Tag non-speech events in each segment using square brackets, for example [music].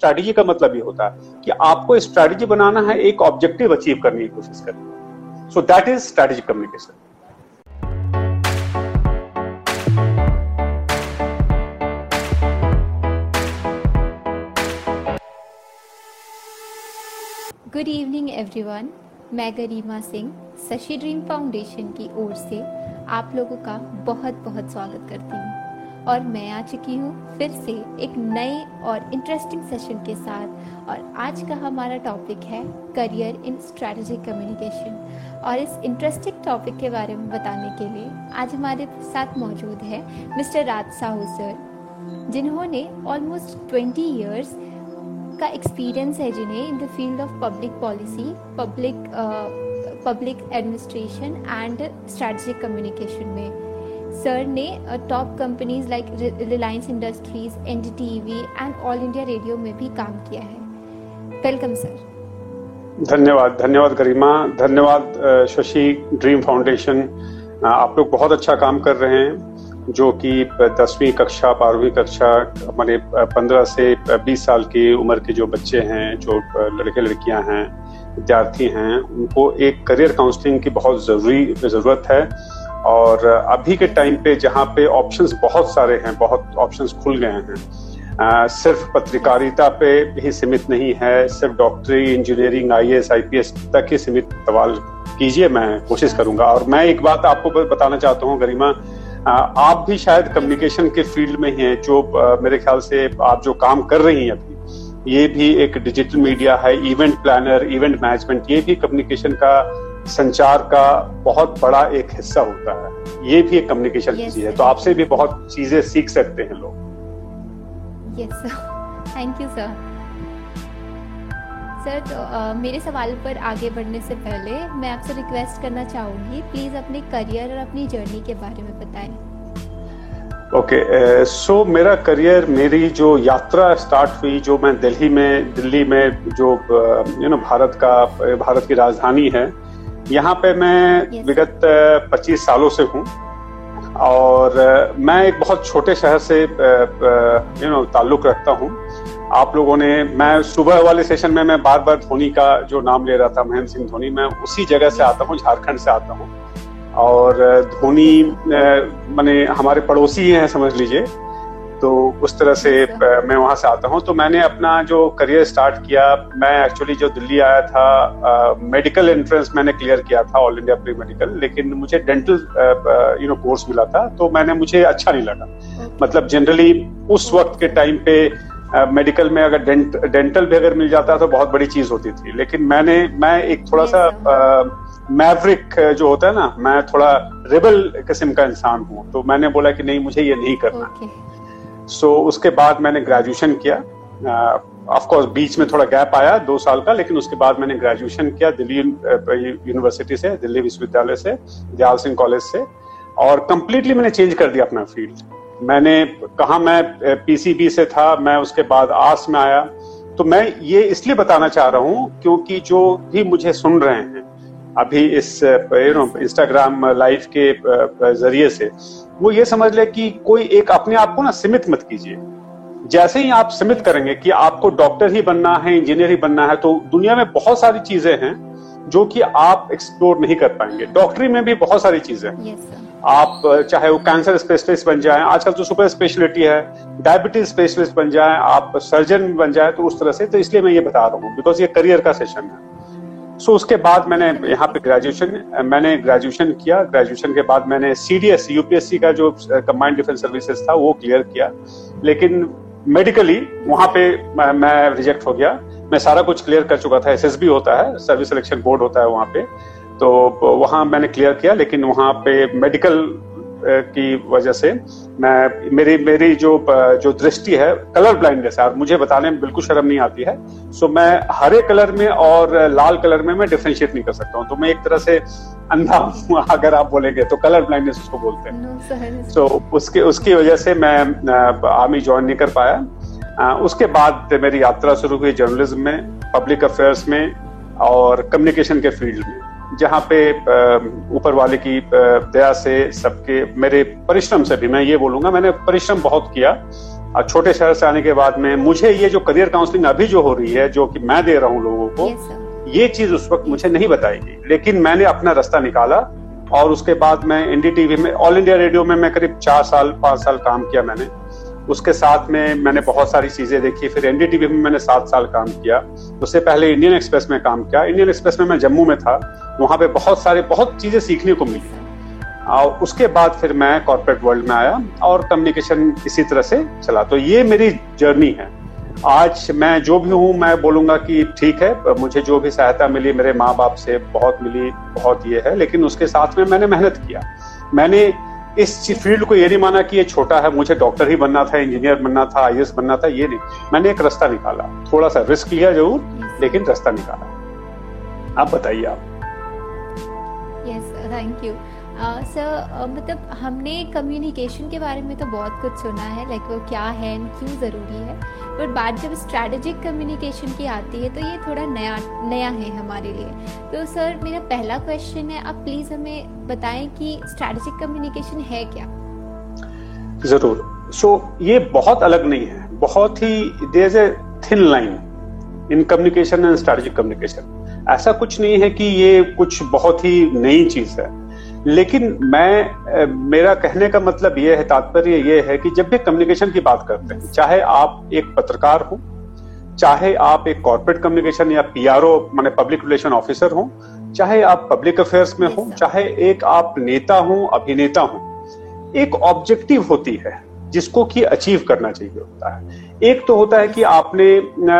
Strategy का मतलब ये होता है कि आपको स्ट्रैटेजी बनाना है, एक ऑब्जेक्टिव अचीव करने की कोशिश करनी so that is strategic communication good evening everyone मैं गरिमा सिंह, शशि ड्रीम फाउंडेशन की ओर से आप लोगों का बहुत बहुत स्वागत करती हूँ। और मैं आ चुकी हूँ फिर से एक नए और इंटरेस्टिंग सेशन के साथ। और आज का हमारा टॉपिक है करियर इन स्ट्रैटेजिक कम्युनिकेशन और इस इंटरेस्टिंग टॉपिक के बारे में बताने के लिए आज हमारे साथ मौजूद है मिस्टर राज साहू सर, जिन्होंने ऑलमोस्ट ट्वेंटी ईयर्स का एक्सपीरियंस है जिन्हें in the field of public policy public public administration and strategic communication में। सर ने top companies like Reliance industries an and all India radio में भी काम किया है। वेलकम सर धन्यवाद धन्यवाद गरिमा, धन्यवाद शशि ड्रीम फाउंडेशन आप लोग बहुत अच्छा काम कर रहे हैं, जो कि दसवीं कक्षा, बारहवीं कक्षा, हमारे पंद्रह से बीस साल की उम्र के जो बच्चे हैं, जो लड़के लड़कियाँ हैं, विद्यार्थी हैं, उनको एक करियर काउंसलिंग की बहुत ज़रूरी, ज़रूरत है। और अभी के टाइम पे जहाँ पे ऑप्शंस बहुत सारे हैं बहुत ऑप्शंस खुल गए हैं। आ, सिर्फ़ पत्रकारिता पे ही सीमित नहीं है सिर्फ़ डॉक्टरी engineering I S I P S तक ही सीमित सवाल कीजिए मैं कोशिश करूँगा। और मैं एक बात आपको बताना चाहता हूँ गरिमा। आप भी शायद कम्युनिकेशन के फ़ील्ड में ही हैं जो मेरे ख्याल से आप जो काम कर रही हैं अभी ये भी एक डिजिटल मीडिया है इवेंट प्लानर इवेंट मैनेजमेंट ये भी कम्युनिकेशन का संचार का बहुत बड़ा एक हिस्सा होता है। ये भी एक कम्युनिकेशन yes, चीज़ है। तो आपसे भी बहुत चीज़ें सीख सकते हैं लोग। Yes thank you sir sir तो uh, मेरे सवाल पर आगे बढ़ने से पहले मैं आपसे रिक्वेस्ट करना चाहूँगी प्लीज़ अपने करियर और अपनी जर्नी के बारे में बताएँ। Okay okay, so uh, so मेरा करियर मेरी जो यात्रा स्टार्ट हुई जो मैं दिल्ली में दिल्ली में जो you uh, know you know, Bharat का भारत की राजधानी है यहाँ पे मैं विगत 25 सालों से हूँ और मैं एक बहुत छोटे शहर से यू नो ताल्लुक रखता हूँ। आप लोगों ने मैं सुबह वाले सेशन में मैं बार बार धोनी का जो नाम ले रहा था महेंद्र सिंह धोनी मैं उसी जगह से आता हूँ झारखंड से आता हूँ। और धोनी मैंने हमारे पड़ोसी ही हैं समझ लीजिए। तो उस तरह से मैं वहाँ से आता हूँ। तो मैंने अपना जो करियर स्टार्ट किया मैं एक्चुअली जो दिल्ली आया था मेडिकल एंट्रेंस मैंने क्लियर किया था ऑल इंडिया प्री मेडिकल लेकिन मुझे डेंटल यू नो कोर्स मिला था तो मैंने मुझे अच्छा नहीं लगा। मतलब जनरली उस वक्त के टाइम पे मेडिकल uh, में अगर डेंट, डेंटल भी अगर मिल जाता तो बहुत बड़ी चीज़ होती थी। लेकिन मैंने मैं एक थोड़ा सा मैवरिक uh, जो होता है ना मैं थोड़ा रिबल किस्म का इंसान हूँ। तो मैंने बोला कि नहीं मुझे ये नहीं करना। okay. सो so, उसके बाद मैंने ग्रेजुएशन किया। ऑफ़ कोर्स बीच में थोड़ा गैप आया दो साल का लेकिन उसके बाद मैंने ग्रेजुएशन किया दिल्ली यूनिवर्सिटी से दिल्ली विश्वविद्यालय से दयाल सिंह कॉलेज से। और कंप्लीटली मैंने चेंज कर दिया अपना फ़ील्ड मैंने कहा मैं पीसीबी से था मैं उसके बाद आस में आया। तो मैं ये इसलिए बताना चाह रहा हूँ क्योंकि जो भी मुझे सुन रहे हैं अभी इस यू नो इंस्टाग्राम लाइव के ज़रिए से वो ये समझ ले कि कोई एक अपने आप को ना सीमित मत कीजिए। जैसे ही आप सीमित करेंगे कि आपको डॉक्टर ही बनना है इंजीनियर ही बनना है तो दुनिया में बहुत सारी चीज़ें हैं जो कि आप एक्सप्लोर नहीं कर पाएँगे। डॉक्टरी में भी बहुत सारी चीज़ें yes, आप चाहे वो कैंसर स्पेशलिस्ट बन जाए आजकल तो सुपर स्पेशलिटी है डायबिटीज़ स्पेशलिस्ट बन जाए आप सर्जन बन जाए तो उस तरह से तो इसलिए मैं ये बता रहा हूँ बिकॉज़ ये करियर का सेशन है। सो उसके बाद मैंने यहाँ पे ग्रेजुएशन मैंने ग्रेजुएशन किया। ग्रेजुएशन के बाद मैंने सी डी एस यूपीएससी का जो कम्बाइंड डिफेंस सर्विसेज़ था वो क्लियर किया। लेकिन मेडिकली वहाँ पे मैं, रिजेक्ट हो गया। मैं सारा कुछ क्लियर कर चुका था। एसएसबी होता है सर्विस सिलेक्शन बोर्ड होता है वहाँ पे। तो वहाँ मैंने क्लियर किया लेकिन वहाँ पे मेडिकल की वजह से मैं मेरी मेरी जो जो दृष्टि है कलर ब्लाइंडनेस है और मुझे बताने में बिल्कुल शर्म नहीं आती है। सो मैं हरे कलर में और लाल कलर में मैं डिफ्रेंशिएट नहीं कर सकता हूँ। तो मैं एक तरह से अंधा हूँ [laughs] अगर आप बोलेंगे तो कलर ब्लाइंडनेस उसको बोलते हैं। सो so, उसके उसकी वजह से मैं आर्मी ज्वाइन नहीं कर पाया। उसके बाद मेरी यात्रा शुरू हुई जर्नलिज्म में पब्लिक अफेयर्स में और कम्युनिकेशन के फ़ील्ड में। जहाँ पे ऊपर वाले की दया से सबके मेरे परिश्रम से भी मैं ये बोलूँगा मैंने परिश्रम बहुत किया। छोटे शहर से आने के बाद में मुझे ये जो करियर काउंसलिंग अभी जो हो रही है जो कि मैं दे रहा हूँ लोगों को yes, ये चीज़ उस वक्त मुझे नहीं बताई गई लेकिन मैंने अपना रास्ता निकाला और उसके बाद मैं एनडीटीवी में ऑल इंडिया रेडियो में मैं करीब चार साल पाँच साल काम किया मैंने। उसके साथ में मैंने बहुत सारी चीज़ें देखी, फिर एनडीटीवी में मैंने सात साल काम किया। उससे पहले इंडियन एक्सप्रेस में काम किया। इंडियन एक्सप्रेस में मैं जम्मू में था, वहाँ पे बहुत सारे, बहुत चीज़ें सीखने को मिली। और उसके बाद फिर मैं कॉर्पोरेट वर्ल्ड में आया और कम्युनिकेशन इसी तरह से चला। तो ये मेरी जर्नी है। आज मैं जो भी हूँ, मैं बोलूँगा कि ठीक है, मुझे जो भी सहायता मिली, मेरे माँ बाप से बहुत मिली, बहुत ये है, लेकिन उसके साथ में मैंने मेहनत किया। मैंने इस फ़ील्ड को ये नहीं माना कि ये छोटा है, मुझे डॉक्टर ही बनना था, इंजीनियर बनना था आई बनना था, ये नहीं। मैंने एक रास्ता निकाला। थोड़ा सा रिस्क लिया ज़रूर, लेकिन रास्ता निकाला। आप बताइए आप। यस थैंक यू सर मतलब हमने कम्युनिकेशन के बारे में तो बहुत कुछ सुना है लाइक वो क्या है, क्यों ज़रूरी है? पर बात जब स्ट्रैटेजिक कम्युनिकेशन की आती है तो ये थोड़ा नया नया है हमारे लिए। तो सर मेरा पहला क्वेश्चन है आप प्लीज़ हमें बताएँ कि स्ट्रैटेजिक कम्युनिकेशन है क्या? ज़रूर। सो so, ये बहुत अलग नहीं है। बहुत ही there a thin line in communication and strategic communication ऐसा कुछ नहीं है कि ये कुछ बहुत ही नई चीज़ है। लेकिन मैं मेरा कहने का मतलब यह है तात्पर्य यह है कि जब भी कम्युनिकेशन की बात करते हैं चाहे आप एक पत्रकार हो चाहे आप एक कॉर्पोरेट कम्युनिकेशन या पीआरओ माने पब्लिक रिलेशन ऑफिसर हो चाहे आप पब्लिक अफेयर्स में हो चाहे एक आप नेता हो अभिनेता हो एक ऑब्जेक्टिव होती है जिसको कि अचीव करना चाहिए होता है। एक तो होता है कि आपने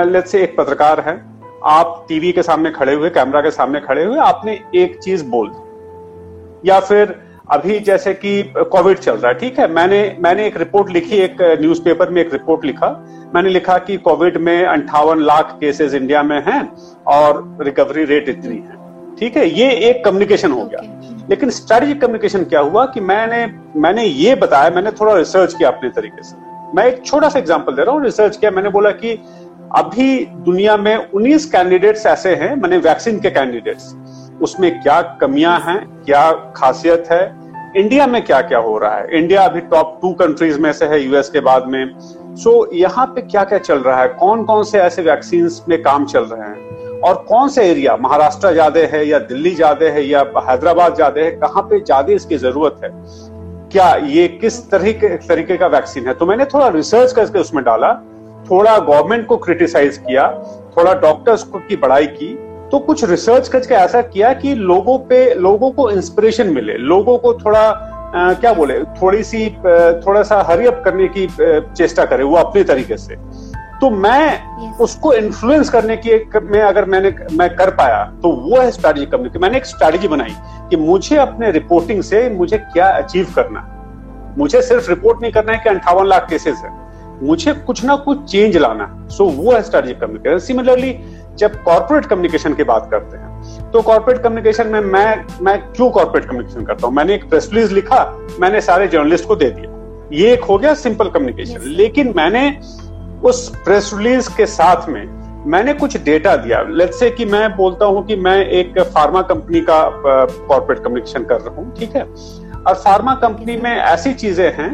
लेट से एक पत्रकार है आप टीवी के सामने खड़े हुए कैमरा के सामने खड़े हुए आपने एक चीज़ बोल दी। या फिर अभी जैसे कि कोविड चल रहा है ठीक है? मैंने मैंने एक रिपोर्ट लिखी एक न्यूज़पेपर में एक रिपोर्ट लिखा। मैंने लिखा कि कोविड में अंठावन लाख केसेस इंडिया में हैं और रिकवरी रेट इतनी है ठीक है? ये एक कम्युनिकेशन हो गया। लेकिन स्ट्रेटेजिक कम्युनिकेशन क्या हुआ कि मैंने मैंने ये बताया मैंने थोड़ा रिसर्च किया अपने तरीके से। मैं एक छोटा सा एग्ज़ाम्पल दे रहा हूँ। रिसर्च किया मैंने बोला कि अभी दुनिया में 19 कैंडिडेट्स ऐसे हैं मैंने वैक्सीन के कैंडिडेट्स उसमें क्या कमियाँ हैं क्या खासियत है इंडिया में क्या क्या हो रहा है? इंडिया अभी टॉप टू कंट्रीज़ में से है यूएस के बाद में। सो so, यहाँ पे क्या क्या चल रहा है? कौन कौन से ऐसे वैक्सीन में काम चल रहे हैं? और कौन से एरिया महाराष्ट्र ज़्यादा है या दिल्ली ज़्यादा है या हैदराबाद ज़्यादा है? कहाँ पे ज़्यादा इसकी ज़रूरत है? क्या ये किस तरीके तरीके का वैक्सीन है? तो मैंने थोड़ा रिसर्च करके उसमें डाला थोड़ा गवर्नमेंट को क्रिटिसाइज किया थोड़ा डॉक्टर्स को की बड़ाई की तो कुछ रिसर्च करके ऐसा किया कि लोगों पे लोगों को इंस्पिरेशन मिले लोगों को थोड़ा आ, क्या बोले थोड़ी सी थोड़ा सा हरिअप करने की चेष्टा करे वो अपने तरीके से। तो मैं. उसको इन्फ्लुएंस करने की एक में अगर मैंने मैं कर पाया तो वो है स्ट्रैटेजी कम्युनिटी मैंने एक स्ट्रैटेजी बनाई कि मुझे अपने रिपोर्टिंग से मुझे क्या अचीव करना मुझे सिर्फ़ रिपोर्ट नहीं करना है कि अंठावन लाख केसेस है। मुझे कुछ ना कुछ चेंज लाना सो so, वो है स्ट्रैटेजी कम्युनिकेशन सिमिलरली जब कॉर्पोरेट कम्युनिकेशन की बात करते हैं तो कॉर्पोरेट कम्युनिकेशन में मैं मैं क्यों कॉर्पोरेट कम्युनिकेशन करता हूँ? मैंने एक प्रेस रिलीज़ लिखा मैंने सारे जर्नलिस्ट को दे दिया। ये एक हो गया सिंपल कम्युनिकेशन लेकिन मैंने उस प्रेस रिलीज़ के साथ में मैंने कुछ डेटा दिया। लेट्स से कि मैं बोलता हूँ कि मैं एक फार्मा कंपनी का कॉर्पोरेट कम्युनिकेशन कर रहा हूँ ठीक है? और फार्मा कंपनी में ऐसी चीज़ें हैं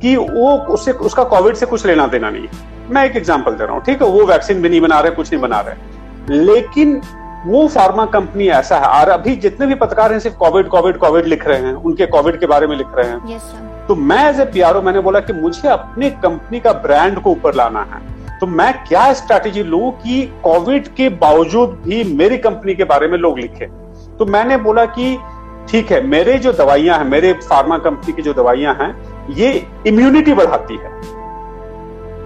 कि वो उससे उसका कोविड से कुछ लेना देना नहीं है। मैं एक एग्जांपल दे रहा हूँ ठीक है? वो वैक्सीन भी नहीं बना रहे कुछ नहीं बना रहे। लेकिन वो फार्मा कंपनी ऐसा है और अभी जितने भी पत्रकार हैं सिर्फ़ कोविड कोविड कोविड लिख रहे हैं उनके कोविड के बारे में लिख रहे हैं। Yes, तो मैं एज ए पीआरओ मैंने बोला कि मुझे अपनी कंपनी का ब्रांड को ऊपर लाना है। तो मैं क्या स्ट्रैटेजी लू कि कोविड के बावजूद भी मेरी कंपनी के बारे में लोग लिखे? तो मैंने बोला कि ठीक है मेरे जो दवाइयाँ हैं मेरे फार्मा कंपनी की जो दवाइयाँ हैं ये इम्यूनिटी बढ़ाती है।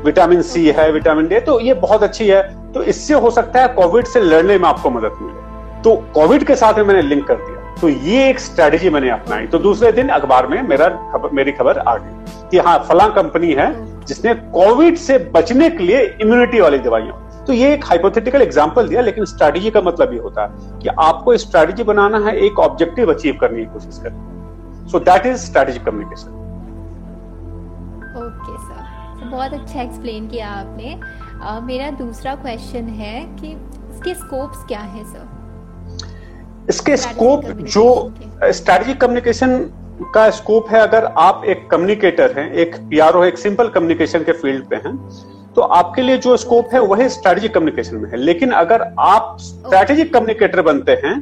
विटामिन सी है विटामिन डी तो ये बहुत अच्छी है। तो इससे हो सकता है कोविड से लड़ने में आपको मदद मिले। तो कोविड के साथ में मैंने लिंक कर दिया। तो ये एक स्ट्रेटेजी मैंने अपनाई। तो दूसरे दिन अखबार में मेरा खबर, मेरी खबर आ गई कि हाँ फला कंपनी है जिसने कोविड से बचने के लिए इम्यूनिटी वाली दवाइयाँ। तो ये एक हाइपोथेटिकल एग्जांपल दिया, लेकिन स्ट्रेटेजी का मतलब ये होता है कि आपको स्ट्रेटेजी बनाना है, एक ऑब्जेक्टिव अचीव करने की कोशिश करें so that is strategic communication okay sir बहुत अच्छा एक्सप्लेन किया आपने। Uh, मेरा दूसरा क्वेश्चन है कि इसके स्कोप्स क्या है सर इसके स्कोप जो स्ट्रेटेजिक कम्युनिकेशन का स्कोप है अगर आप एक कम्युनिकेटर हैं एक पीआरओ एक सिंपल कम्युनिकेशन के फ़ील्ड पे हैं तो आपके लिए जो स्कोप है वही स्ट्रेटेजिक कम्युनिकेशन में है। लेकिन अगर आप स्ट्रेटेजिक कम्युनिकेटर बनते हैं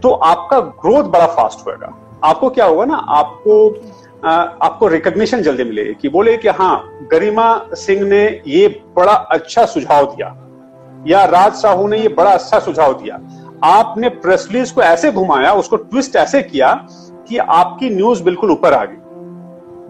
तो आपका ग्रोथ बड़ा फास्ट होगा आपको क्या होगा ना आपको आपको रिकॉग्निशन जल्दी मिलेगी कि बोले कि हाँ गरिमा सिंह ने ये बड़ा अच्छा सुझाव दिया। या राज साहू ने ये बड़ा अच्छा सुझाव दिया। आपने प्रेस रिलीज़ को ऐसे घुमाया, उसको ट्विस्ट ऐसे किया कि आपकी न्यूज़ बिल्कुल ऊपर आ गई।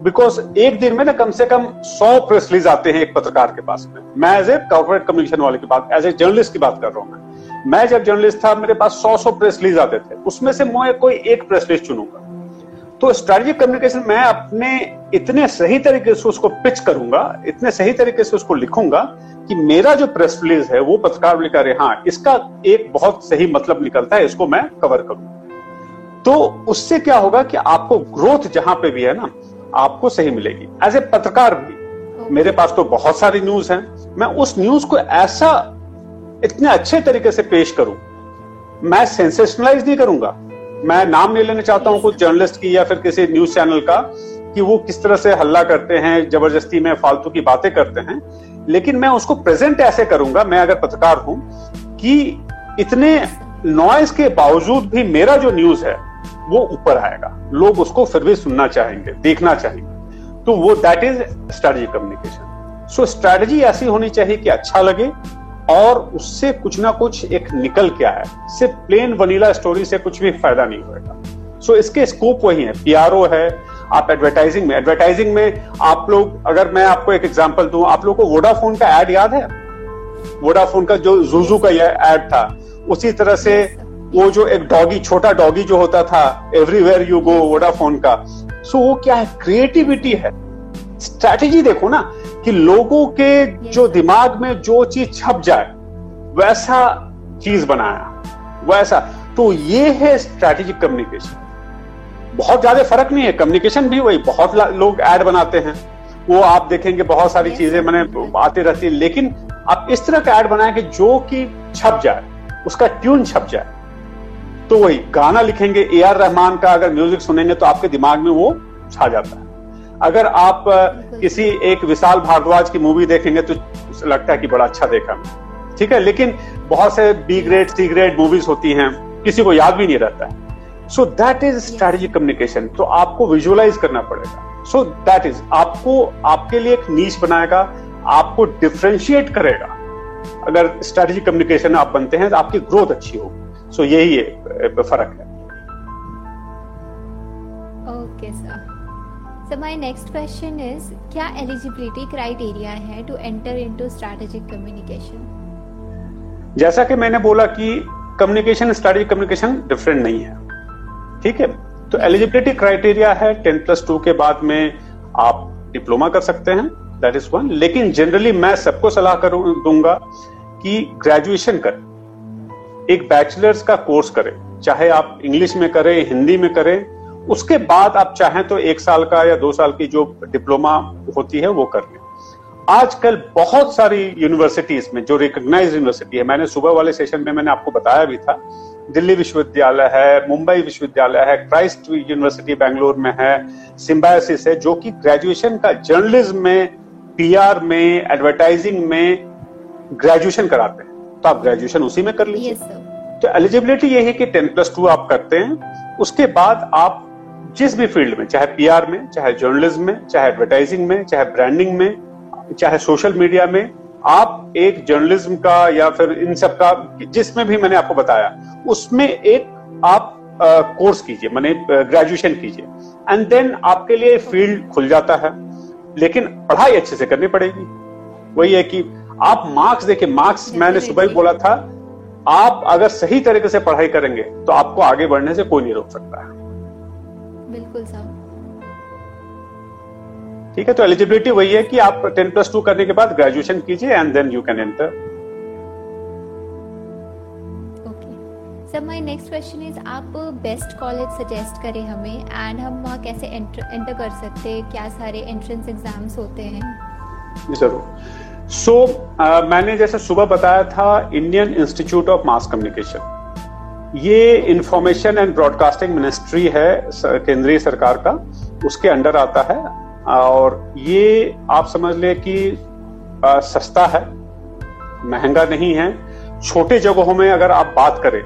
बिकॉज़ एक दिन में ना कम से कम सौ प्रेस रिलीज़ आते हैं एक पत्रकार के पास में। मैं एज ए कॉर्पोरेट कम्युनिकेशन वाले की बात एज ए जर्नलिस्ट की बात कर रहा हूँ मैं। मैं जब जर्नलिस्ट था, मेरे पास सौ सौ प्रेस रिलीज़ आते थे। उसमें से मैं कोई एक प्रेस रिलीज़ चुनूँगा। तो स्ट्रेटेजिक कम्युनिकेशन मैं अपने इतने सही तरीके से उसको पिच करूँगा इतने सही तरीके से उसको लिखूँगा कि मेरा जो प्रेस रिलीज़ है वो पत्रकार लिखा रहे हाँ इसका एक बहुत सही मतलब निकलता है इसको मैं कवर करूँगा तो उससे क्या होगा कि आपको ग्रोथ जहाँ पे भी है ना आपको सही मिलेगी। एज ए पत्रकार भी मेरे पास तो बहुत सारी न्यूज़ है। मैं उस न्यूज़ को ऐसा इतने अच्छे तरीके से पेश करूँ मैं सेंसेशनलाइज नहीं करूँगा। मैं नाम नहीं लेना चाहता हूँ कुछ जर्नलिस्ट की या फिर किसी न्यूज़ चैनल का कि वो किस तरह से हल्ला करते हैं, ज़बरदस्ती में फालतू की बातें करते हैं। लेकिन मैं उसको प्रेजेंट ऐसे करूँगा, मैं अगर पत्रकार हूँ, कि इतने नॉइस के बावजूद भी मेरा जो न्यूज़ है, वो ऊपर आएगा। लोग उसको फिर भी सुनना चाहेंगे, देखना चाहेंगे। तो वो that is strategy communication so strategy ऐसी होनी चाहिए कि अच्छा लगे और उससे कुछ ना कुछ एक निकल के आए सिर्फ़ प्लेन वनीला स्टोरी से कुछ भी फ़ायदा नहीं होगा सो so, इसके स्कोप वही है। पीआरओ है आप एडवर्टाइजिंग में एडवर्टाइजिंग में आप लोग अगर मैं आपको एक एग्जांपल दूँ आप लोग को वोडाफोन का एड याद है? वोडाफोन का जो जूजू का यह एड था उसी तरह से वो जो एक डॉगी छोटा डॉगी जो होता था एवरीवेयर यू गो वोडाफोन का। सो so, वो क्या है? क्रिएटिविटी है। स्ट्रैटेजी देखो ना। कि लोगों के जो दिमाग में जो चीज़ छप जाए वैसा चीज़ बनाया वैसा। तो ये है स्ट्रैटेजिक कम्युनिकेशन बहुत ज़्यादा फ़र्क नहीं है। कम्युनिकेशन भी वही बहुत लोग ऐड बनाते हैं। वो आप देखेंगे बहुत सारी चीज़ें मैंने आती रहती है। लेकिन आप इस तरह का ऐड बनाए कि जो कि छप जाए उसका ट्यून छप जाए। तो वही गाना लिखेंगे ए आर रहमान का अगर म्यूज़िक सुनेंगे तो आपके दिमाग में वो छा जाता है। अगर आप किसी एक विशाल भारद्वाज की मूवी देखेंगे तो लगता है कि बड़ा अच्छा देखा ठीक है लेकिन बहुत से B grade C grade movies होती हैं किसी को याद भी नहीं रहता है। So that is strategic communication तो आपको विजुअलाइज करना पड़ेगा। सो दैट इज़ आपको आपके लिए एक नीच बनाएगा आपको डिफ्रेंशिएट करेगा। अगर स्ट्रेटेजिक कम्युनिकेशन आप बनते हैं तो आपकी ग्रोथ अच्छी होगी। सो यही फ़र्क है। Okay okay, sir So, my next question is, क्या एलिजिबिलिटी क्राइटेरिया है to enter into strategic communication जैसा कि मैंने बोला कि कम्युनिकेशन स्ट्रेटेजिक कम्युनिकेशन डिफरेंट नहीं है। ठीक है? तो एलिजिबिलिटी क्राइटेरिया है टेन प्लस टू के बाद में आप डिप्लोमा कर सकते हैं दैट इज़ वन लेकिन जनरली मैं सबको सलाह करूँ, दूँगा कि ग्रेजुएशन करें। एक बैचलर्स का कोर्स करें। चाहे आप इंग्लिश में करें हिंदी में करें उसके बाद आप चाहें तो एक साल का या दो साल की जो डिप्लोमा होती है वो कर लें। आजकल बहुत सारी यूनिवर्सिटीज में जो रिकॉग्नाइज यूनिवर्सिटी है मैंने सुबह वाले सेशन में मैंने आपको बताया भी था दिल्ली विश्वविद्यालय है मुंबई विश्वविद्यालय है क्राइस्ट यूनिवर्सिटी बैंगलोर में है सिम्बायोसिस है जो कि ग्रेजुएशन का जर्नलिज्म में पीआर में एडवर्टाइजिंग में ग्रेजुएशन कराते हैं। तो आप ग्रेजुएशन उसी में कर लीजिए। तो एलिजिबिलिटी ये है कि टेन प्लस टू आप करते हैं उसके बाद आप जिस भी फ़ील्ड में चाहे पीआर में चाहे जर्नलिज्म में चाहे एडवर्टाइजिंग में चाहे ब्रांडिंग में चाहे सोशल मीडिया में आप एक जर्नलिज्म का या फिर इन सब का जिसमें भी मैंने आपको बताया उसमें एक आप कोर्स कीजिए मैंने ग्रेजुएशन कीजिए। एंड देन आपके लिए फ़ील्ड खुल जाता है लेकिन पढ़ाई अच्छे से करनी पड़ेगी। वही है कि आप मार्क्स देखिए मार्क्स मैंने सुबह ही बोला था आप अगर सही तरीके से पढ़ाई करेंगे तो आपको आगे बढ़ने से कोई नहीं रोक सकता है। बिल्कुल साहब। ठीक है तो एलिजिबिलिटी वही है कि आप टेन प्लस टू करने के बाद ग्रेजुएशन कीजिए and then you can enter sir my next question is आप बेस्ट कॉलेज सजेस्ट करें हमें एंड हम वहाँ कैसे एंटर एंटर कर सकते हैं? क्या सारे एंट्रेंस एग्ज़ाम्स होते हैं? ज़रूर। सो so, uh, मैंने जैसे सुबह बताया था Indian institute of mass communication ये इंफॉर्मेशन एंड ब्रॉडकास्टिंग मिनिस्ट्री है केंद्रीय सरकार का, उसके अंडर आता है। और ये आप समझ ले कि सस्ता है, महँगा नहीं है। छोटे जगहों में अगर आप बात करें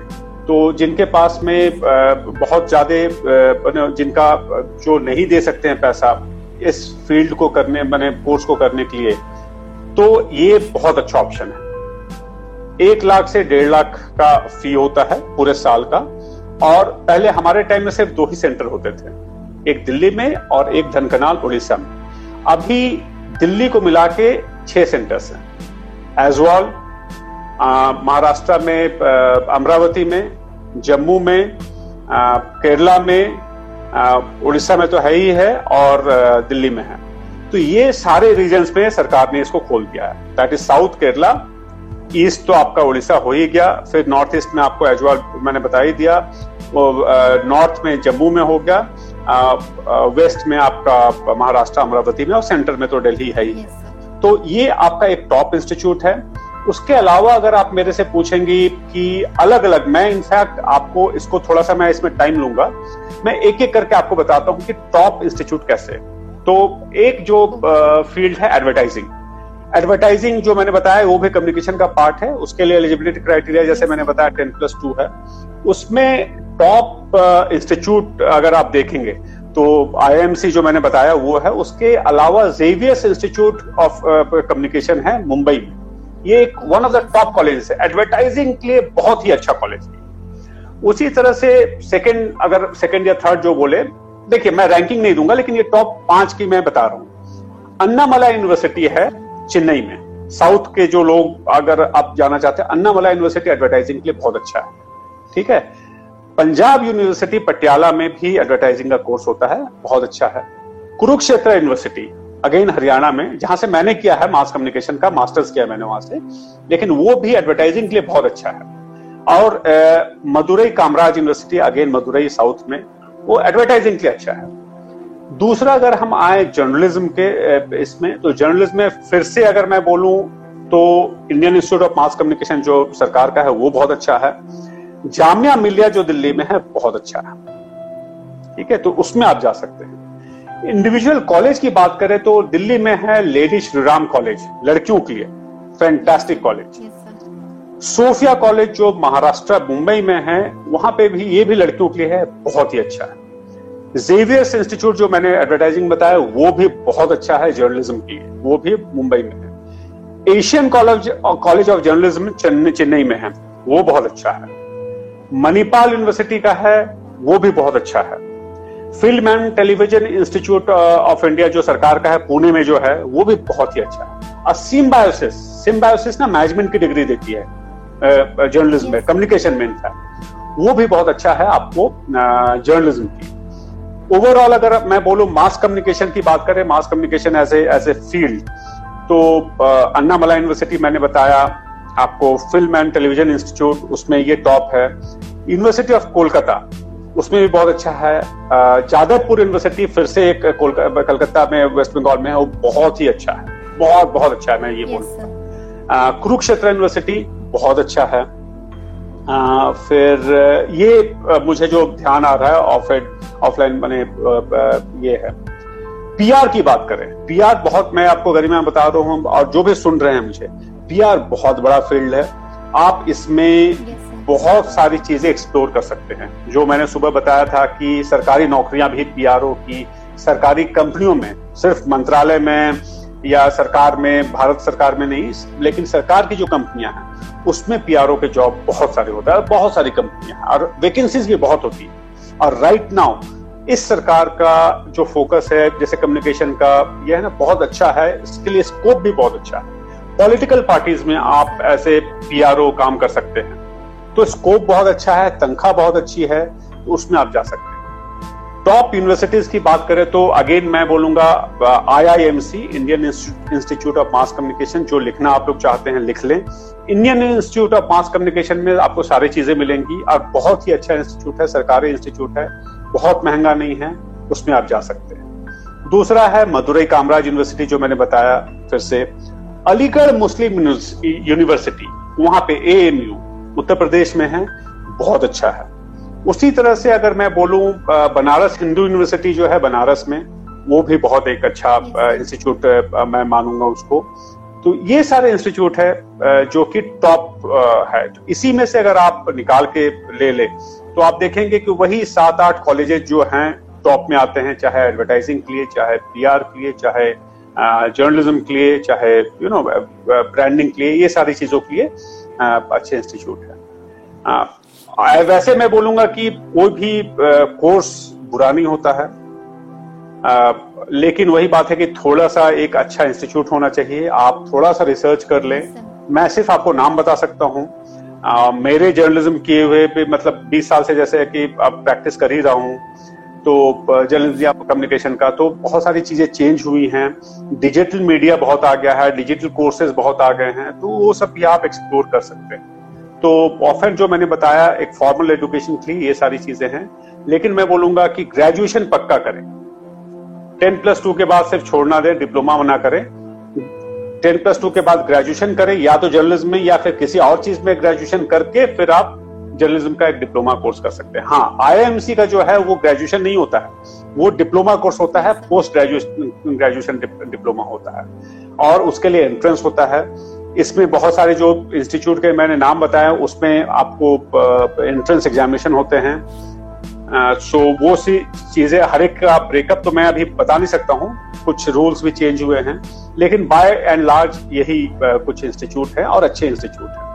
तो जिनके पास में बहुत ज़्यादा जिनका, जो नहीं दे सकते हैं पैसा इस फ़ील्ड को करने मैंने कोर्स को करने के लिए तो ये बहुत अच्छा ऑप्शन है। एक लाख से डेढ़ लाख का फ़ी होता है पूरे साल का। और पहले हमारे टाइम में सिर्फ़ दो ही सेंटर होते थे, एक दिल्ली में और एक धनकनाल उड़ीसा में। अभी दिल्ली को मिला के छह सेंटर्स हैं। एजवाल महाराष्ट्र में अमरावती में, जम्मू में केरला में उड़ीसा में तो है ही है और दिल्ली में है। तो ये सारे रीजन्स में सरकार ने इसको खोल दिया है। That is south Kerala east तो आपका उड़ीसा हो ही गया फिर नॉर्थ ईस्ट में आपको एजवाल मैंने बता ही दिया नॉर्थ में जम्मू में हो गया वेस्ट में आपका महाराष्ट्र अमरावती में और सेंटर में तो दिल्ली है ही। तो ये आपका एक टॉप इंस्टीट्यूट है। उसके अलावा अगर आप मेरे से पूछेंगी कि अलग अलग मैं इनफैक्ट आपको इसको थोड़ा सा मैं इसमें टाइम लूँगा। मैं एक एक करके आपको बताता हूँ कि टॉप इंस्टीट्यूट कैसे। तो एक जो फ़ील्ड है एडवर्टाइजिंग एडवर्टाइजिंग जो मैंने बताया, वो भी कम्युनिकेशन का पार्ट है। उसके लिए एलिजिबिलिटी क्राइटेरिया जैसे मैंने बताया टेन प्लस टू है। उसमें टॉप इंस्टीट्यूट अगर आप देखेंगे तो आईएमसी जो मैंने बताया, वो है। उसके अलावा जेवियस इंस्टीट्यूट ऑफ़ कम्युनिकेशन है, मुंबई में। ये एक one of the top college है। एडवर्टाइजिंग के लिए बहुत ही अच्छा कॉलेज है। उसी तरह से सेकंड अगर सेकंड या थर्ड जो बोले, देखिए, मैं रैंकिंग नहीं दूँगा, लेकिन ये टॉप पाँच की मैं बता रहा हूँ। अन्नामला यूनिवर्सिटी है। चेन्नई में। साउथ के जो लोग अगर आप जाना चाहते हैं अन्नामला यूनिवर्सिटी एडवर्टाइजिंग के लिए बहुत अच्छा है। ठीक है? पंजाब यूनिवर्सिटी पटियाला में भी एडवर्टाइजिंग का कोर्स होता है, बहुत अच्छा है। कुरुक्षेत्र यूनिवर्सिटी अगेन हरियाणा में, जहाँ से मैंने किया है मास कम्युनिकेशन का मास्टर्स किया मैंने वहाँ से, लेकिन वो भी एडवर्टाइजिंग के लिए बहुत अच्छा है। और Madurai Kamaraj university again Madurai south में, वो एडवर्टाइजिंग के लिए अच्छा है। दूसरा अगर हम आए जर्नलिज्म के इसमें तो जर्नलिज्म में फिर से अगर मैं बोलूँ तो Indian institute of mass communication जो सरकार का है वो बहुत अच्छा है। जामिया मिलिया जो दिल्ली में है बहुत अच्छा है। ठीक है? तो उसमें आप जा सकते हैं। इंडिविजुअल कॉलेज की बात करें तो दिल्ली में है लेडी श्रीराम कॉलेज लड़कियों के लिए। फैंटास्टिक कॉलेज सोफिया कॉलेज जो महाराष्ट्र मुंबई में है वहाँ पे भी ये भी लड़कियों के लिए है बहुत ही अच्छा है। जेवियर्स इंस्टीट्यूट जो मैंने एडवर्टाइजिंग बताया, वो भी बहुत अच्छा है जर्नलिज्म की। वो भी मुंबई में है। Asian college college of journalism Chennai में है। वो बहुत अच्छा है। मणिपाल यूनिवर्सिटी का है, वो भी बहुत अच्छा है। Film and television institute of India जो सरकार का है, पुणे में जो है, वो भी बहुत ही अच्छा है। और सिम्बायोसिस सिम्बायोसिस ना मैनेजमेंट की डिग्री देती है जर्नलिज्म में कम्युनिकेशन में इनफैक्ट वो भी बहुत अच्छा है आपको जर्नलिज्म की। ओवरऑल अगर मैं बोलूँ मास कम्युनिकेशन की बात करें mass communication as a as a field तो अन्नामला यूनिवर्सिटी मैंने बताया आपको फ़िल्म एंड टेलीविज़न इंस्टीट्यूट उसमें ये टॉप है। यूनिवर्सिटी ऑफ़ कोलकाता उसमें भी बहुत अच्छा है। जादवपुर यूनिवर्सिटी फिर से एक कलकत्ता में वेस्ट बंगाल में है वो बहुत ही अच्छा है। बहुत बहुत अच्छा है मैं ये बोलूँगा कुरुक्षेत्र यूनिवर्सिटी बहुत अच्छा है। आ, फिर ये मुझे जो ध्यान आ रहा है ऑफेड ऑफलाइन बने ये है। पीआर की बात करें। पीआर बहुत मैं आपको गरिमा बता रहा हूँ और जो भी सुन रहे हैं मुझे पीआर बहुत बड़ा फ़ील्ड है। आप इसमें बहुत सारी चीज़ें एक्सप्लोर कर सकते हैं। जो मैंने सुबह बताया था कि सरकारी नौकरियाँ भी पीआरओ की सरकारी कंपनियों में सिर्फ़ मंत्रालय में या सरकार में, भारत सरकार में नहीं, लेकिन सरकार की जो कंपनियाँ हैं, उसमें पीआरओ के जॉब बहुत सारे होता है बहुत सारी कंपनियाँ और वैकेंसीज भी बहुत होती है। और राइट नाउ इस सरकार का जो फोकस है, जैसे कम्युनिकेशन का, यह है ना बहुत अच्छा है, इसके लिए स्कोप भी बहुत अच्छा है। पॉलिटिकल पार्टीज़ में आप ऐसे पीआरओ काम कर सकते हैं। तो स्कोप बहुत अच्छा है, तनख्वाह बहुत अच्छी है तो उसमें आप जा सकते हैं। टॉप यूनिवर्सिटीज की बात करें तो अगेन मैं बोलूँगा IIMC Indian institute of mass communication जो लिखना आप लोग चाहते हैं, लिख लें। Indian institute of mass communication में आपको सारी चीज़ें मिलेंगी, और बहुत ही अच्छा इंस्टीट्यूट है, सरकारी इंस्टीट्यूट है, बहुत महँगा नहीं है, उसमें आप जा सकते हैं। दूसरा है मदुरई कामराज यूनिवर्सिटी जो मैंने बताया फिर से। अलीगढ़ मुस्लिम यूनिवर्सिटी, वहाँ पे ए उत्तर प्रदेश में है, बहुत अच्छा है। उसी तरह से अगर मैं बोलूँ बनारस हिंदू यूनिवर्सिटी जो है बनारस में, वो भी बहुत एक अच्छा इंस्टीट्यूट मैं मानूँगा उसको। तो ये सारे इंस्टीट्यूट है जो कि टॉप है। तो इसी में से अगर आप निकाल के ले ले तो आप देखेंगे कि वही सात आठ कॉलेजेस जो हैं, टॉप में आते हैं, चाहे एडवर्टाइजिंग के लिए, चाहे पीआर के लिए, चाहे जर्नलिज्म के लिए, चाहे यू नो ब्रांडिंग के लिए, ये सारी चीज़ों के लिए अच्छे इंस्टीट्यूट है। वैसे मैं बोलूँगा कि कोई भी कोर्स बुरा नहीं होता है। लेकिन वही बात है कि थोड़ा सा एक अच्छा इंस्टीट्यूट होना चाहिए। आप थोड़ा सा रिसर्च कर लें। मैं सिर्फ़ आपको नाम बता सकता हूँ। मेरे जर्नलिज्म किए हुए भी मतलब 20 साल से जैसे कि अब प्रैक्टिस कर ही रहा हूँ। तो जर्नलिज्म कम्युनिकेशन का तो बहुत सारी चीज़ें चेंज हुई हैं। डिजिटल मीडिया बहुत आ गया है। डिजिटल कोर्सेज बहुत आ गए हैं। तो वो सब भी आप एक्सप्लोर कर सकते हैं। तो ऑफ़र जो मैंने बताया, एक फॉर्मल एजुकेशन लिए ये सारी चीज़ें हैं। लेकिन मैं बोलूँगा कि ग्रेजुएशन पक्का करें। टेन प्लस टू के बाद सिर्फ़ छोड़ना दें डिप्लोमा ना करें। टेन प्लस टू के बाद ग्रेजुएशन करें, या तो जर्नलिज्म में या फिर किसी और चीज़ में ग्रेजुएशन करके फिर आप जर्नलिज्म का एक डिप्लोमा कोर्स कर सकते हैं। हाँ आईएमसी का जो है, वो ग्रेजुएशन नहीं होता है। वो डिप्लोमा कोर्स होता है पोस्ट ग्रेजुएशन ग्रेजुएशन डिप्लोमा होता है। और उसके लिए एंट्रेंस होता है। इसमें बहुत सारे जो इंस्टीट्यूट के मैंने नाम बताया उसमें आपको एंट्रेंस एग्जामिनेशन होते हैं। सो uh, वो सी चीज़ें हर एक का ब्रेकअप तो मैं अभी बता नहीं सकता हूँ। कुछ रूल्स भी चेंज हुए हैं। लेकिन बाय एंड लार्ज यही uh, कुछ इंस्टीट्यूट है और अच्छे इंस्टीट्यूट है।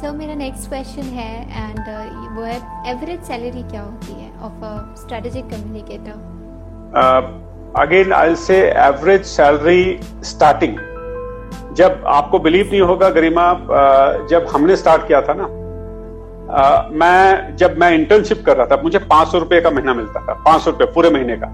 सर मेरा नेक्स्ट क्वेश्चन है एंड uh, वो है एवरेज सैलरी क्या होती है of a strategic communicator again I say average salary starting जब आपको बिलीव नहीं होगा गरिमा जब हमने स्टार्ट किया था ना मैं जब मैं इंटर्नशिप कर रहा था मुझे पाँच सौ रुपए का महीना मिलता था पाँच सौ रुपए पूरे महीने का।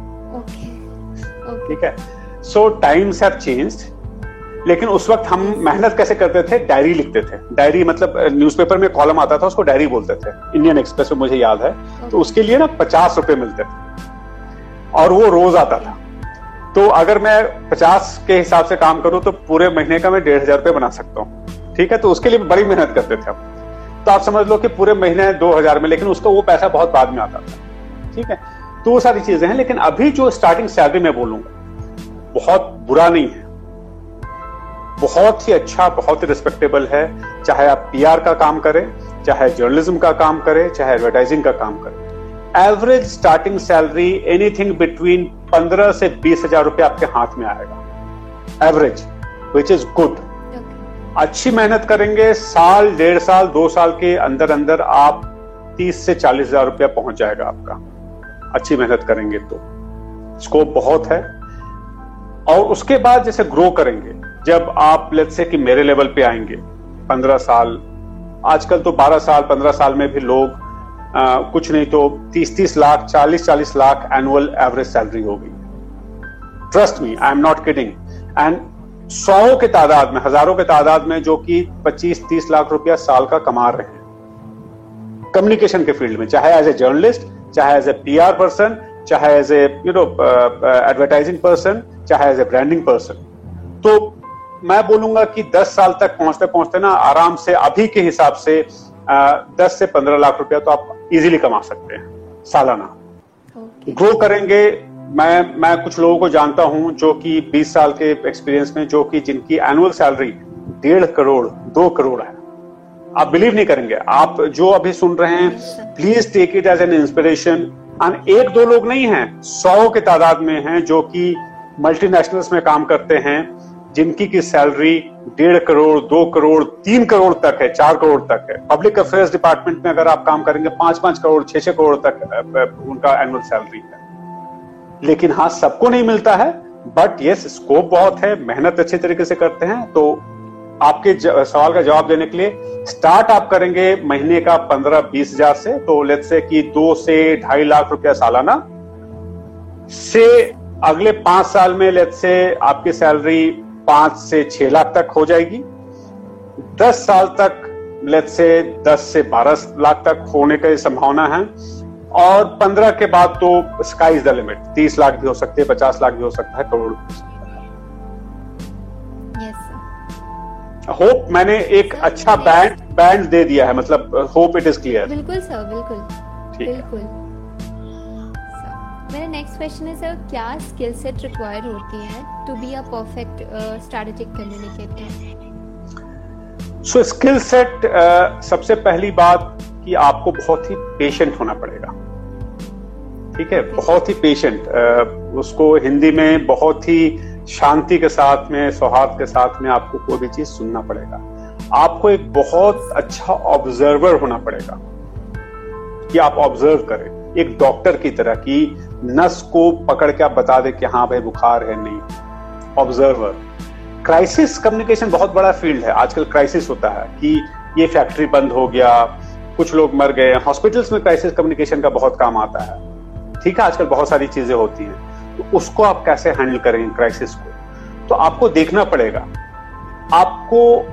ठीक है? सो टाइम्स हैव चेंज्ड लेकिन उस वक्त हम मेहनत कैसे करते थे? डायरी लिखते थे। डायरी मतलब न्यूज़पेपर में कॉलम आता था उसको डायरी बोलते थे। इंडियन एक्सप्रेस में मुझे याद है। तो उसके लिए ना पचास रुपए मिलते थे। और वो रोज आता था। तो अगर मैं पचास के हिसाब से काम करूँ तो पूरे महीने का मैं डेढ़ हज़ार रुपये बना सकता हूँ। ठीक है? तो उसके लिए बड़ी मेहनत करते थे हम तो आप समझ लो कि पूरे महीने दो हज़ार में, लेकिन उसका वो पैसा बहुत बाद में आता था। ठीक है? तो वो सारी चीज़ें हैं, लेकिन अभी जो स्टार्टिंग सैलरी में बोलूँगा, बहुत बुरा नहीं है। बहुत ही अच्छा बहुत ही रिस्पेक्टेबल है। चाहे आप पीआर का काम करें, चाहे जर्नलिज्म का काम करें, चाहे एडवर्टाइजिंग का काम करें। Average starting salary anything between पंद्रह से बीस हज़ार रुपए आपके हाथ में आएगा। एवरेज विच इज़ गुड अच्छी मेहनत करेंगे साल डेढ़ साल दो साल के अंदर अंदर आप तीस से चालीस हज़ार रुपया पहुँच जाएगा आपका। अच्छी मेहनत करेंगे तो। स्कोप बहुत है। और उसके बाद जैसे ग्रो करेंगे जब आप लेट से कि मेरे लेवल पे आएँगे पंद्रह साल आजकल तो बारह साल पंद्रह साल में भी लोग कुछ नहीं तो तीस तीस लाख चालीस चालीस लाख एनुअल एवरेज सैलरी हो गई trust me I am not kidding and सौ के तादाद में, हज़ारों के तादाद में जो कि 25-30 लाख रुपया साल का कमा रहे हैं। कम्युनिकेशन के फ़ील्ड में, चाहे एज ए जर्नलिस्ट चाहे एज ए पी पर्सन चाहे as a you know advertising person चाहे एज ए ब्रांडिंग पर्सन तो मैं बोलूँगा कि 10 साल तक पहुँचते पहुँचते ना, आराम से, अभी के हिसाब से 10 से 15 लाख रुपया तो आप इजीली कमा सकते हैं सालाना। Grow okay. करेंगे मैं मैं कुछ लोगों को जानता हूँ जो कि 20 साल के एक्सपीरियंस में जो कि जिनकी एनुअल सैलरी डेढ़ करोड़ दो करोड़ है। आप बिलीव नहीं करेंगे। आप जो अभी सुन रहे हैं please take it as an inspiration and एक दो लोग नहीं हैं सौ के तादाद में हैं जो कि मल्टीनेशनल्स में काम करते हैं। जिनकी की सैलरी डेढ़ करोड़, दो करोड़, तीन करोड़ तक है, चार करोड़ तक है। पब्लिक अफेयर्स डिपार्टमेंट में अगर आप काम करेंगे पाँच पाँच करोड़ छह छह करोड़ तक उनका एनुअल सैलरी है। लेकिन हाँ सबको नहीं मिलता है बट यस स्कोप बहुत है, मेहनत अच्छे तरीके से करते हैं तो आपके सवाल का जवाब देने के लिए स्टार्ट आप करेंगे महीने का पंद्रह बीस हज़ार से तो लेट से कि दो से ढाई लाख रुपया सालाना, से अगले पाँच साल में लेट से आपकी सैलरी पाँच से छह लाख तक हो जाएगी। दस साल तक लेट से दस से बारह लाख तक होने की संभावना है। और पंद्रह के बाद तो स्काई इज़ द लिमिट तीस लाख भी हो सकते हैं पचास लाख भी हो सकता है करोड़। भी सकता होप मैंने एक अच्छा बैंड बैंड दे दिया है मतलब होप इट इज़ क्लियर बिल्कुल सर बिल्कुल। बिल्कुल। मेरा नेक्स्ट क्वेश्चन है सर क्या स्किल सेट रिक्वायर होती है to be a perfect strategic communicator so skill set सबसे पहली बात कि आपको बहुत ही पेशेंट होना पड़ेगा। ठीक है? बहुत ही पेशेंट uh, उसको हिंदी में बहुत ही शांति के साथ में सौहार्द के साथ में आपको कोई भी चीज़ सुनना पड़ेगा। आपको एक बहुत अच्छा ऑब्जर्वर होना पड़ेगा कि आप ऑब्ज़र्व करें। एक डॉक्टर की तरह की नस को पकड़ के आप बता दे कि हाँ भाई बुखार है, नहीं। ऑब्जर्वर क्राइसिस कम्युनिकेशन बहुत बड़ा फ़ील्ड है। आजकल क्राइसिस होता है कि ये फैक्ट्री बंद हो गया, कुछ लोग मर गए हॉस्पिटल्स में क्राइसिस कम्युनिकेशन का बहुत काम आता है। ठीक है, आजकल बहुत सारी चीज़ें होती हैं। तो उसको आप कैसे हैंडल करेंगे क्राइसिस को? तो आपको देखना पड़ेगा। आपको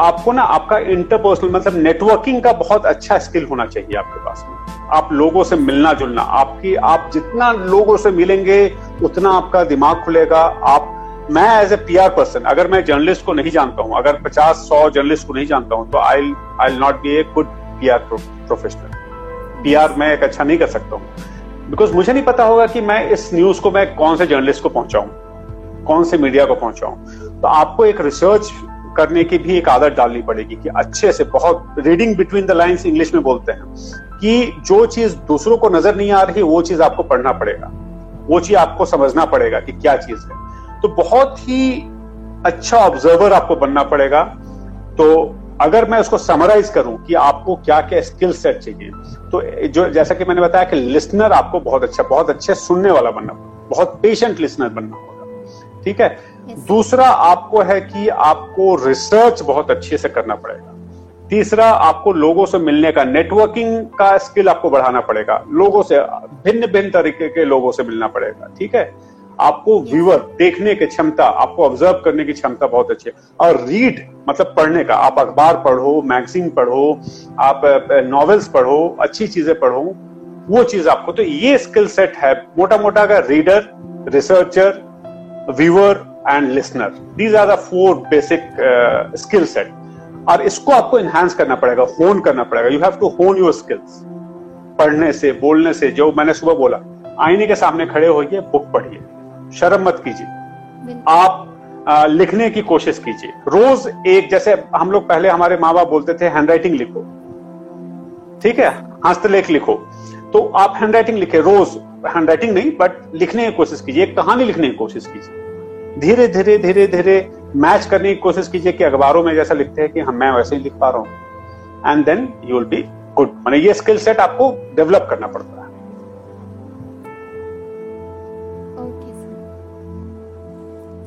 आपको ना आपका इंटरपर्सनल मतलब नेटवर्किंग का बहुत अच्छा स्किल होना चाहिए आपके पास में। आप लोगों से मिलना जुलना, आपकी, आप जितना लोगों से मिलेंगे, उतना आपका दिमाग खुलेगा। आप, मैं as a P R person अगर मैं जर्नलिस्ट को नहीं जानता हूँ, अगर पचास, सौ जर्नलिस्ट को नहीं जानता हूँ तो I I not be a good P R professional P R मैं एक अच्छा नहीं कर सकता हूँ। बिकॉज़ मुझे नहीं पता होगा कि मैं इस न्यूज़ को मैं कौन से जर्नलिस्ट को पहुंचाऊं, कौन से मीडिया को पहुंचाऊं। तो आपको एक रिसर्च करने की भी एक आदत डालनी पड़ेगी कि अच्छे से बहुत reading between the lines English में बोलते हैं कि जो चीज़ दूसरों को नज़र नहीं आ रही, वो चीज़ आपको पढ़ना पड़ेगा। वो चीज़ आपको समझना पड़ेगा कि क्या चीज़ है। तो बहुत ही अच्छा ऑब्जर्वर आपको बनना पड़ेगा। तो अगर मैं उसको समराइज करूँ कि आपको क्या क्या स्किल सेट चाहिए तो जो, जैसा कि मैंने बताया कि लिसनर आपको बहुत अच्छा बहुत अच्छे सुनने वाला बनना, बहुत पेशेंट लिसनर बनना होगा। ठीक है? दूसरा आपको है कि आपको रिसर्च बहुत अच्छे से करना पड़ेगा। तीसरा, आपको लोगों से मिलने का नेटवर्किंग का स्किल आपको बढ़ाना पड़ेगा। लोगों से भिन्न भिन्न तरीके के लोगों से मिलना पड़ेगा, ठीक है? आपको व्यूअर देखने की क्षमता, आपको ऑब्ज़र्व करने की क्षमता बहुत अच्छी है। और रीड मतलब पढ़ने का, आप अखबार पढ़ो मैगजीन पढ़ो, आप नॉवेल्स पढ़ो, अच्छी चीज़ें पढ़ो, वो चीज़ आपको तो ये स्किल सेट है। मोटा मोटा का reader researcher viewer and listener these are the four basic skill set और इसको आपको एनहांस करना पड़ेगा होन करना पड़ेगा. You have to hone your skills पढ़ने से बोलने से जो मैंने सुबह बोला आईने के सामने खड़े होइए बुक पढ़िए. शर्म मत कीजिए. आप आ, लिखने की कोशिश कीजिए. रोज एक जैसे हम लोग पहले हमारे माँ बाप बोलते थे हैंडराइटिंग लिखो. ठीक है? हस्तलेख लिखो तो आप हैंडराइटिंग लिखे. रोज हैंडराइटिंग नहीं बट लिखने की कोशिश कीजिए. एक कहानी लिखने की कोशिश कीजिए. धीरे धीरे धीरे धीरे मैच करने की कोशिश कीजिए कि अखबारों में जैसा लिखते हैं कि हम मैं वैसे ही लिख पा रहा हूँ। And then you will be good मैंने ये स्किल सेट आपको डेवलप करना पड़ता है।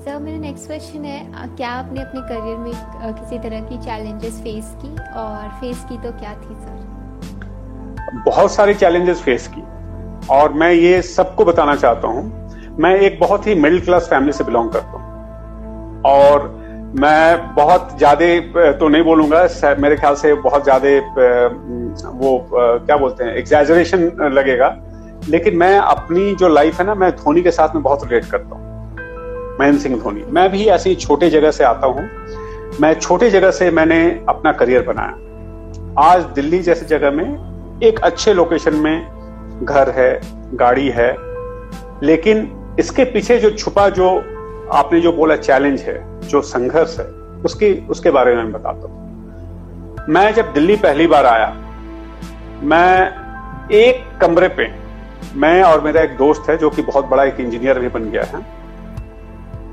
सर मेरा नेक्स्ट क्वेश्चन है क्या आपने अपने करियर में किसी तरह की चैलेंजेस फेस की? और फेस की तो क्या थी सर बहुत सारे चैलेंजेस फेस की। और मैं ये सबको बताना चाहता हूँ मैं एक बहुत ही मिडिल क्लास फैमिली से बिलोंग करता हूँ। और मैं बहुत ज़्यादा तो नहीं बोलूँगा मेरे ख्याल से बहुत ज़्यादा वो क्या बोलते हैं एग्जेजरेशन लगेगा। लेकिन मैं अपनी जो लाइफ है ना, मैं धोनी के साथ में बहुत रिलेट करता हूँ। महेंद्र सिंह धोनी। मैं भी ऐसी छोटे जगह से आता हूँ। मैं छोटे जगह से मैंने अपना करियर बनाया। आज दिल्ली जैसी जगह में एक अच्छे लोकेशन में घर है, गाड़ी है, लेकिन इसके पीछे जो छुपा जो आपने जो बोला चैलेंज है जो संघर्ष है उसकी उसके बारे में बताता हूँ। मैं जब दिल्ली पहली बार आया मैं एक कमरे पे मैं और मेरा एक दोस्त है जो कि बहुत बड़ा एक इंजीनियर भी बन गया है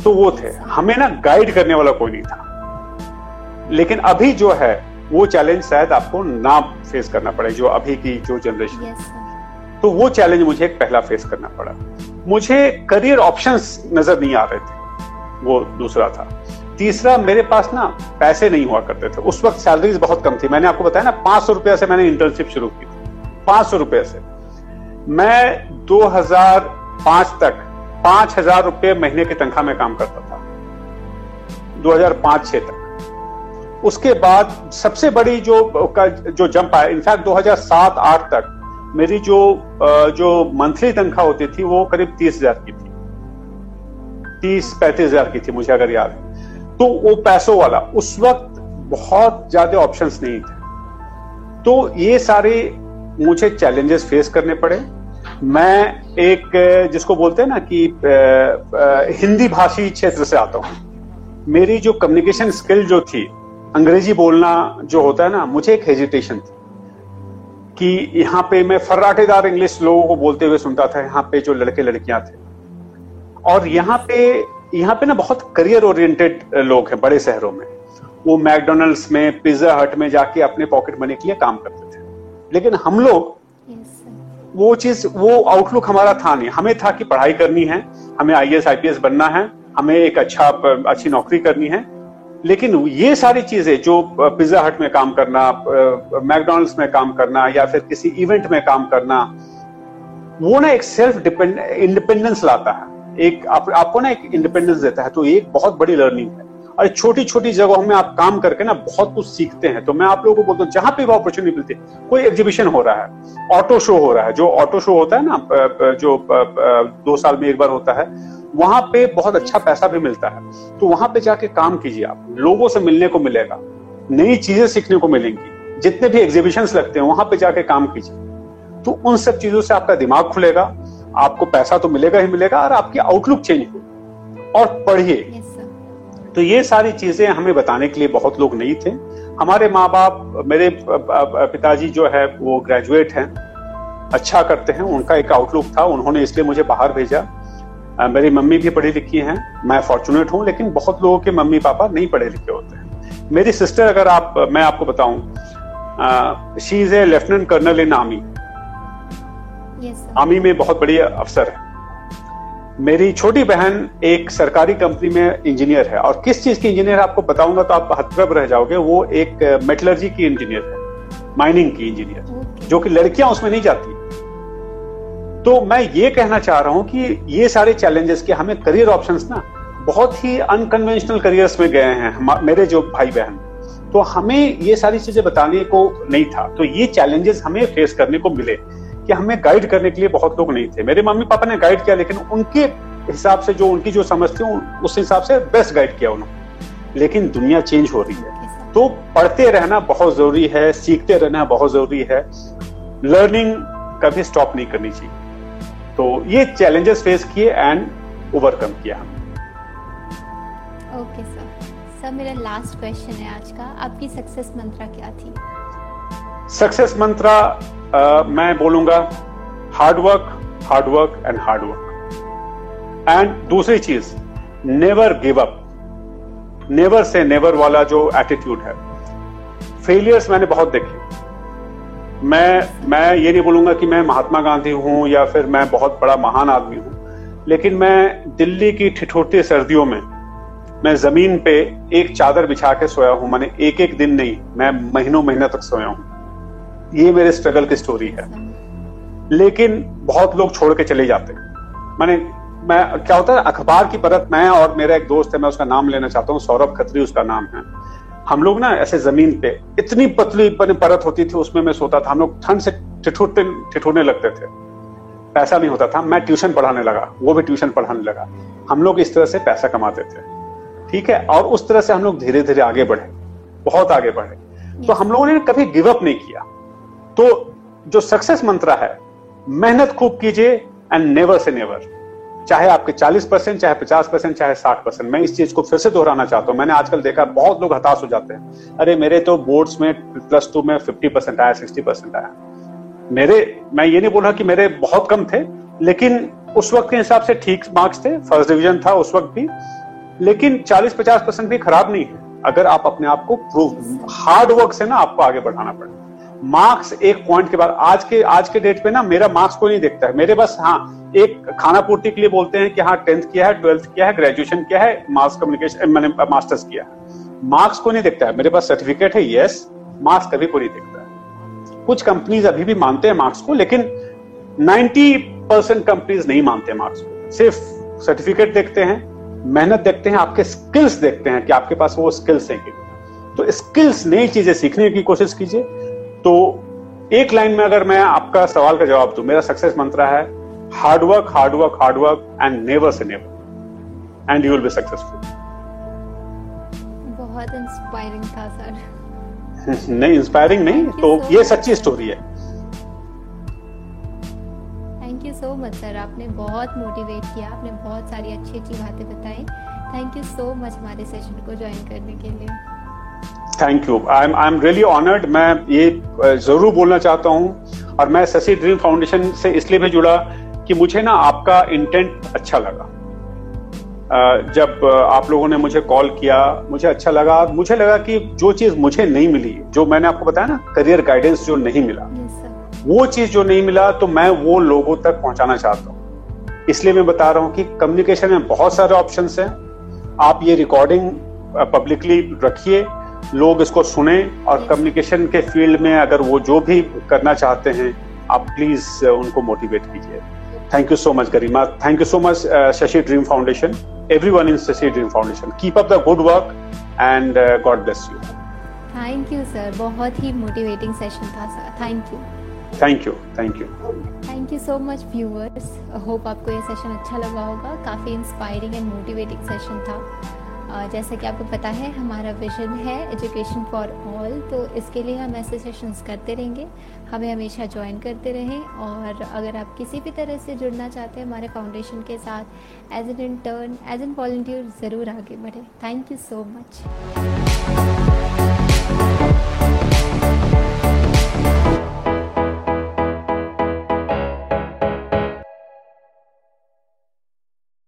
तो वो थे। हमें ना गाइड करने वाला कोई नहीं था। लेकिन अभी जो है वो चैलेंज शायद आपको ना फेस करना पड़े जो अभी की जो जनरेशन yes, तो वो चैलेंज मुझे एक पहला फेस करना पड़ा। मुझे करियर ऑप्शंस नज़र नहीं आ रहे थे। वो दूसरा था। तीसरा, मेरे पास ना पैसे नहीं हुआ करते थे। उस वक्त सैलरीज बहुत कम थी। मैंने आपको बताया ना, पाँच सौ रुपया से मैंने इंटर्नशिप शुरू की थी। पाँच सौ रुपये से। मैं 2005 तक पाँच हज़ार रुपये महीने की तनख्वाह में काम करता था। 2005-6 तक। उसके बाद सबसे बड़ी जो जो जंप आया इनफैक्ट 2007-8 तक मेरी जो जो मंथली तनख्वाह होती थी, वो करीब तीस हज़ार की थी। तीस, पैंतीस हज़ार की थी, मुझे अगर याद है। तो वो पैसों वाला, उस वक्त बहुत ज़्यादा ऑप्शंस नहीं थे। तो ये सारे मुझे चैलेंजेस फेस करने पड़े। मैं एक, जिसको बोलते हैं ना कि हिंदी भाषी क्षेत्र से आता हूँ। मेरी जो कम्युनिकेशन स्किल जो थी, अंग्रेज़ी बोलना जो होता है ना, मुझे एक हेजिटेशन थी। कि यहाँ पे मैं फर्राटेदार इंग्लिश लोगों को बोलते हुए सुनता था यहाँ पे जो लड़के लड़कियाँ थे। और यहाँ पे यहाँ पे ना बहुत करियर ओरिएंटेड लोग हैं बड़े शहरों में। वो मैकडोनल्ड्स में पिज्जा हट में जाके अपने पॉकेट मनी के लिए काम करते थे। लेकिन हम लोग वो चीज़ वो आउटलुक हमारा था नहीं। हमें था कि पढ़ाई करनी है हमें आई एस बनना है हमें एक अच्छा अच्छी नौकरी करनी है। लेकिन ये सारी चीज़ें जो पिज्जा हट में काम करना मैकडोनल्ड्स में काम करना या फिर किसी इवेंट में काम करना वो ना एक सेल्फ डिपेंड इंडिपेंडेंस लाता है। एक आप, आपको ना एक इंडिपेंडेंस देता है। तो एक बहुत बड़ी लर्निंग है। और छोटी छोटी जगहों में आप काम करके ना बहुत कुछ सीखते हैं। तो मैं आप लोगों को बोलता हूँ, जहाँ पे भी अपॉर्चुनिटी मिलती है, कोई एग्जीबिशन हो रहा है ऑटो शो हो रहा है, जो ऑटो शो होता है ना जो दो साल में एक बार होता है, वहाँ पे बहुत अच्छा पैसा भी मिलता है। तो वहाँ पे जाके काम कीजिए आप, लोगों से मिलने को मिलेगा, नई चीज़ें सीखने को मिलेंगी, जितने भी एग्जीबिशन लगते हैं, वहाँ पे जाके काम कीजिए। तो उन सब चीज़ों से आपका दिमाग खुलेगा, आपको पैसा तो मिलेगा ही मिलेगा, और आपकी आउटलुक चेंज होगी। और पढ़िए तो ये सारी चीज़ें हमें बताने के लिए बहुत लोग नहीं थे। हमारे माँ बाप मेरे पिताजी जो है वो ग्रेजुएट हैं। अच्छा करते हैं उनका एक आउटलुक था उन्होंने इसलिए मुझे बाहर भेजा। मेरी मम्मी भी पढ़ी लिखी हैं मैं फॉर्चुनेट हूँ लेकिन बहुत लोगों के मम्मी पापा नहीं पढ़े लिखे होते हैं। मेरी सिस्टर अगर आप मैं आपको बताऊँ she is a lieutenant colonel in army army में बहुत बड़ी अफसर है। मेरी छोटी बहन एक सरकारी कंपनी में इंजीनियर है। और किस चीज़ की इंजीनियर आपको बताऊँगा तो आप हतप्रभ रह जाओगे। वो एक मेटलर्जी की इंजीनियर है माइनिंग की इंजीनियर जो कि लड़कियाँ उसमें नहीं जाती। तो मैं ये कहना चाह रहा हूँ कि ये सारे चैलेंजेस के हमें करियर ऑप्शंस ना बहुत ही अनकन्वेंशनल करियर्स में गए हैं मेरे जो भाई बहन। तो हमें ये सारी चीज़ें बताने को नहीं था। तो ये चैलेंजेस हमें फेस करने को मिले। कि हमें गाइड करने के लिए बहुत लोग नहीं थे। मेरे मम्मी पापा ने गाइड किया लेकिन उनके हिसाब से जो उनकी जो समझ थी उस हिसाब से बेस्ट गाइड किया उन्होंने। लेकिन दुनिया चेंज हो रही है। तो पढ़ते रहना बहुत ज़रूरी है सीखते रहना बहुत ज़रूरी है। लर्निंग कभी स्टॉप नहीं करनी चाहिए। तो ये चैलेंजेस फेस किए एंड ओवरकम किया हमने। ओके सर सर मेरा लास्ट क्वेश्चन है आज का। आपकी सक्सेस मंत्रा क्या थी? सक्सेस मंत्रा मैं बोलूँगा hard work hard work and hard work and दूसरी चीज़ never give up never say never वाला जो एटीट्यूड है। फेलियर्स मैंने बहुत देखे। मैं मैं ये नहीं बोलूँगा कि मैं महात्मा गांधी हूँ या फिर मैं बहुत बड़ा महान आदमी हूँ, लेकिन मैं दिल्ली की ठिठुरती सर्दियों में, मैं ज़मीन पे एक चादर बिछा के सोया हूँ। मैंने एक एक दिन नहीं, मैं महीनों महीने तक सोया हूँ। ये मेरे स्ट्रगल की स्टोरी है। लेकिन बहुत लोग छोड़ के चले जाते हैं। मैंने मैं क्या होता है अखबार की परत मैं और मेरा एक दोस्त है मैं उसका नाम लेना चाहता हूँ सौरभ खत्री उसका नाम है। हम लोग ना ऐसे ज़मीन पे इतनी पतली परत होती थी उसमें मैं सोता था हम लोग ठंड से ठिठुरते ठिठुरने लगते थे। पैसा नहीं होता था मैं ट्यूशन पढ़ाने लगा वो भी ट्यूशन पढ़ाने लगा। हम लोग इस तरह से पैसा कमाते थे। ठीक है? और उस तरह से हम लोग धीरे धीरे आगे बढ़े बहुत आगे बढ़े। तो हम लोगों ने कभी गिव अप नहीं किया। तो जो सक्सेस मंत्र है, मेहनत खूब कीजिए एंड नेवर से नेवर चाहे आपके 40 परसेंट, चाहे 50 परसेंट, चाहे 60 परसेंट। मैं इस चीज़ को फिर से दोहराना चाहता हूँ। मैंने आजकल देखा बहुत लोग हताश हो जाते हैं। अरे, मेरे तो बोर्ड्स में प्लस टू में 50 परसेंट आया 60 परसेंट आया। मेरे, मैं ये नहीं बोला कि मेरे बहुत कम थे, लेकिन उस वक्त के हिसाब से ठीक मार्क्स थे। फ़र्स्ट डिवीज़न था उस वक्त भी। लेकिन 40-50 परसेंट भी खराब नहीं है। अगर आप अपने आप को प्रूव हार्ड वर्क से ना आपको आगे बढ़ाना पड़ेगा मार्क्स एक पॉइंट के बाद, आज के आज के डेट पे ना मेरा मार्क्स को नहीं देखता है। मेरे बस हाँ एक खाना पूर्ति के लिए बोलते हैं कि हाँ टेंथ किया है ट्वेल्थ किया है ग्रेजुएशन किया है मास कम्युनिकेशन मैंने मास्टर्स किया है। मार्क्स को नहीं देखता है। मेरे पास सर्टिफिकेट है यस मार्क्स कभी को नहीं देखता है। कुछ कंपनीज़ अभी भी मानते हैं मार्क्स को, लेकिन 90 परसेंट कंपनीज़ नहीं मानते मार्क्स को। सिर्फ़ सर्टिफिकेट देखते हैं, मेहनत देखते हैं, आपके स्किल्स देखते हैं कि आपके पास वो स्किल्स हैं कि तो स्किल्स नई चीज़ें सीखने की कोशिश कीजिए। तो एक लाइन में अगर मैं आपका सवाल का जवाब दू मेरा सक्सेस मंत्र है hard work hard work hard work and never say never and you will be successful बहुत इंस्पायरिंग था सर [laughs] नहीं इंस्पायरिंग नहीं तो so ये सच्ची स्टोरी है। Thank you so much sir आपने बहुत मोटिवेट किया आपने बहुत सारी अच्छी अच्छी बातें बताई। थैंक यू सो मच हमारे सेशन को ज्वाइन करने के लिए। Thank you I am I am really honoured मैं ये ज़रूर बोलना चाहता हूँ और मैं शशि ड्रीम फाउंडेशन से इसलिए भी जुड़ा कि मुझे ना आपका इंटेंट अच्छा लगा। जब आप लोगों ने मुझे कॉल किया मुझे अच्छा लगा। मुझे लगा कि जो चीज़ मुझे नहीं मिली जो मैंने आपको बताया ना करियर गाइडेंस जो नहीं मिला वो चीज़ जो नहीं मिला तो मैं वो लोगों तक पहुंचाना चाहता हूँ। इसलिए मैं बता रहा हूँ कि कम्युनिकेशन में बहुत सारे ऑप्शन हैं। आप ये रिकॉर्डिंग पब्लिकली रखिए। लोग इसको सुने और कम्युनिकेशन के फ़ील्ड में अगर वो जो भी करना चाहते हैं आप प्लीज़ उनको मोटिवेट कीजिए। Thank you so much Garima thank you so much Shashi dream foundation everyone in Shashi dream foundation keep up the good work and God bless you thank you sir बहुत ही motivating session था sir thank you thank you thank you thank you so much viewers hope आपको ये session अच्छा लगा होगा। काफ़ी inspiring and motivating session था। जैसा कि आपको पता है, हमारा विजन है एजुकेशन फॉर ऑल तो इसके लिए हम ऐसे सेशंस करते रहेंगे। हमें हमेशा ज्वाइन करते रहें और अगर आप किसी भी तरह से जुड़ना चाहते हैं, हमारे फाउंडेशन के साथ as an intern as an volunteer ज़रूर आगे बढ़े। Thank you so much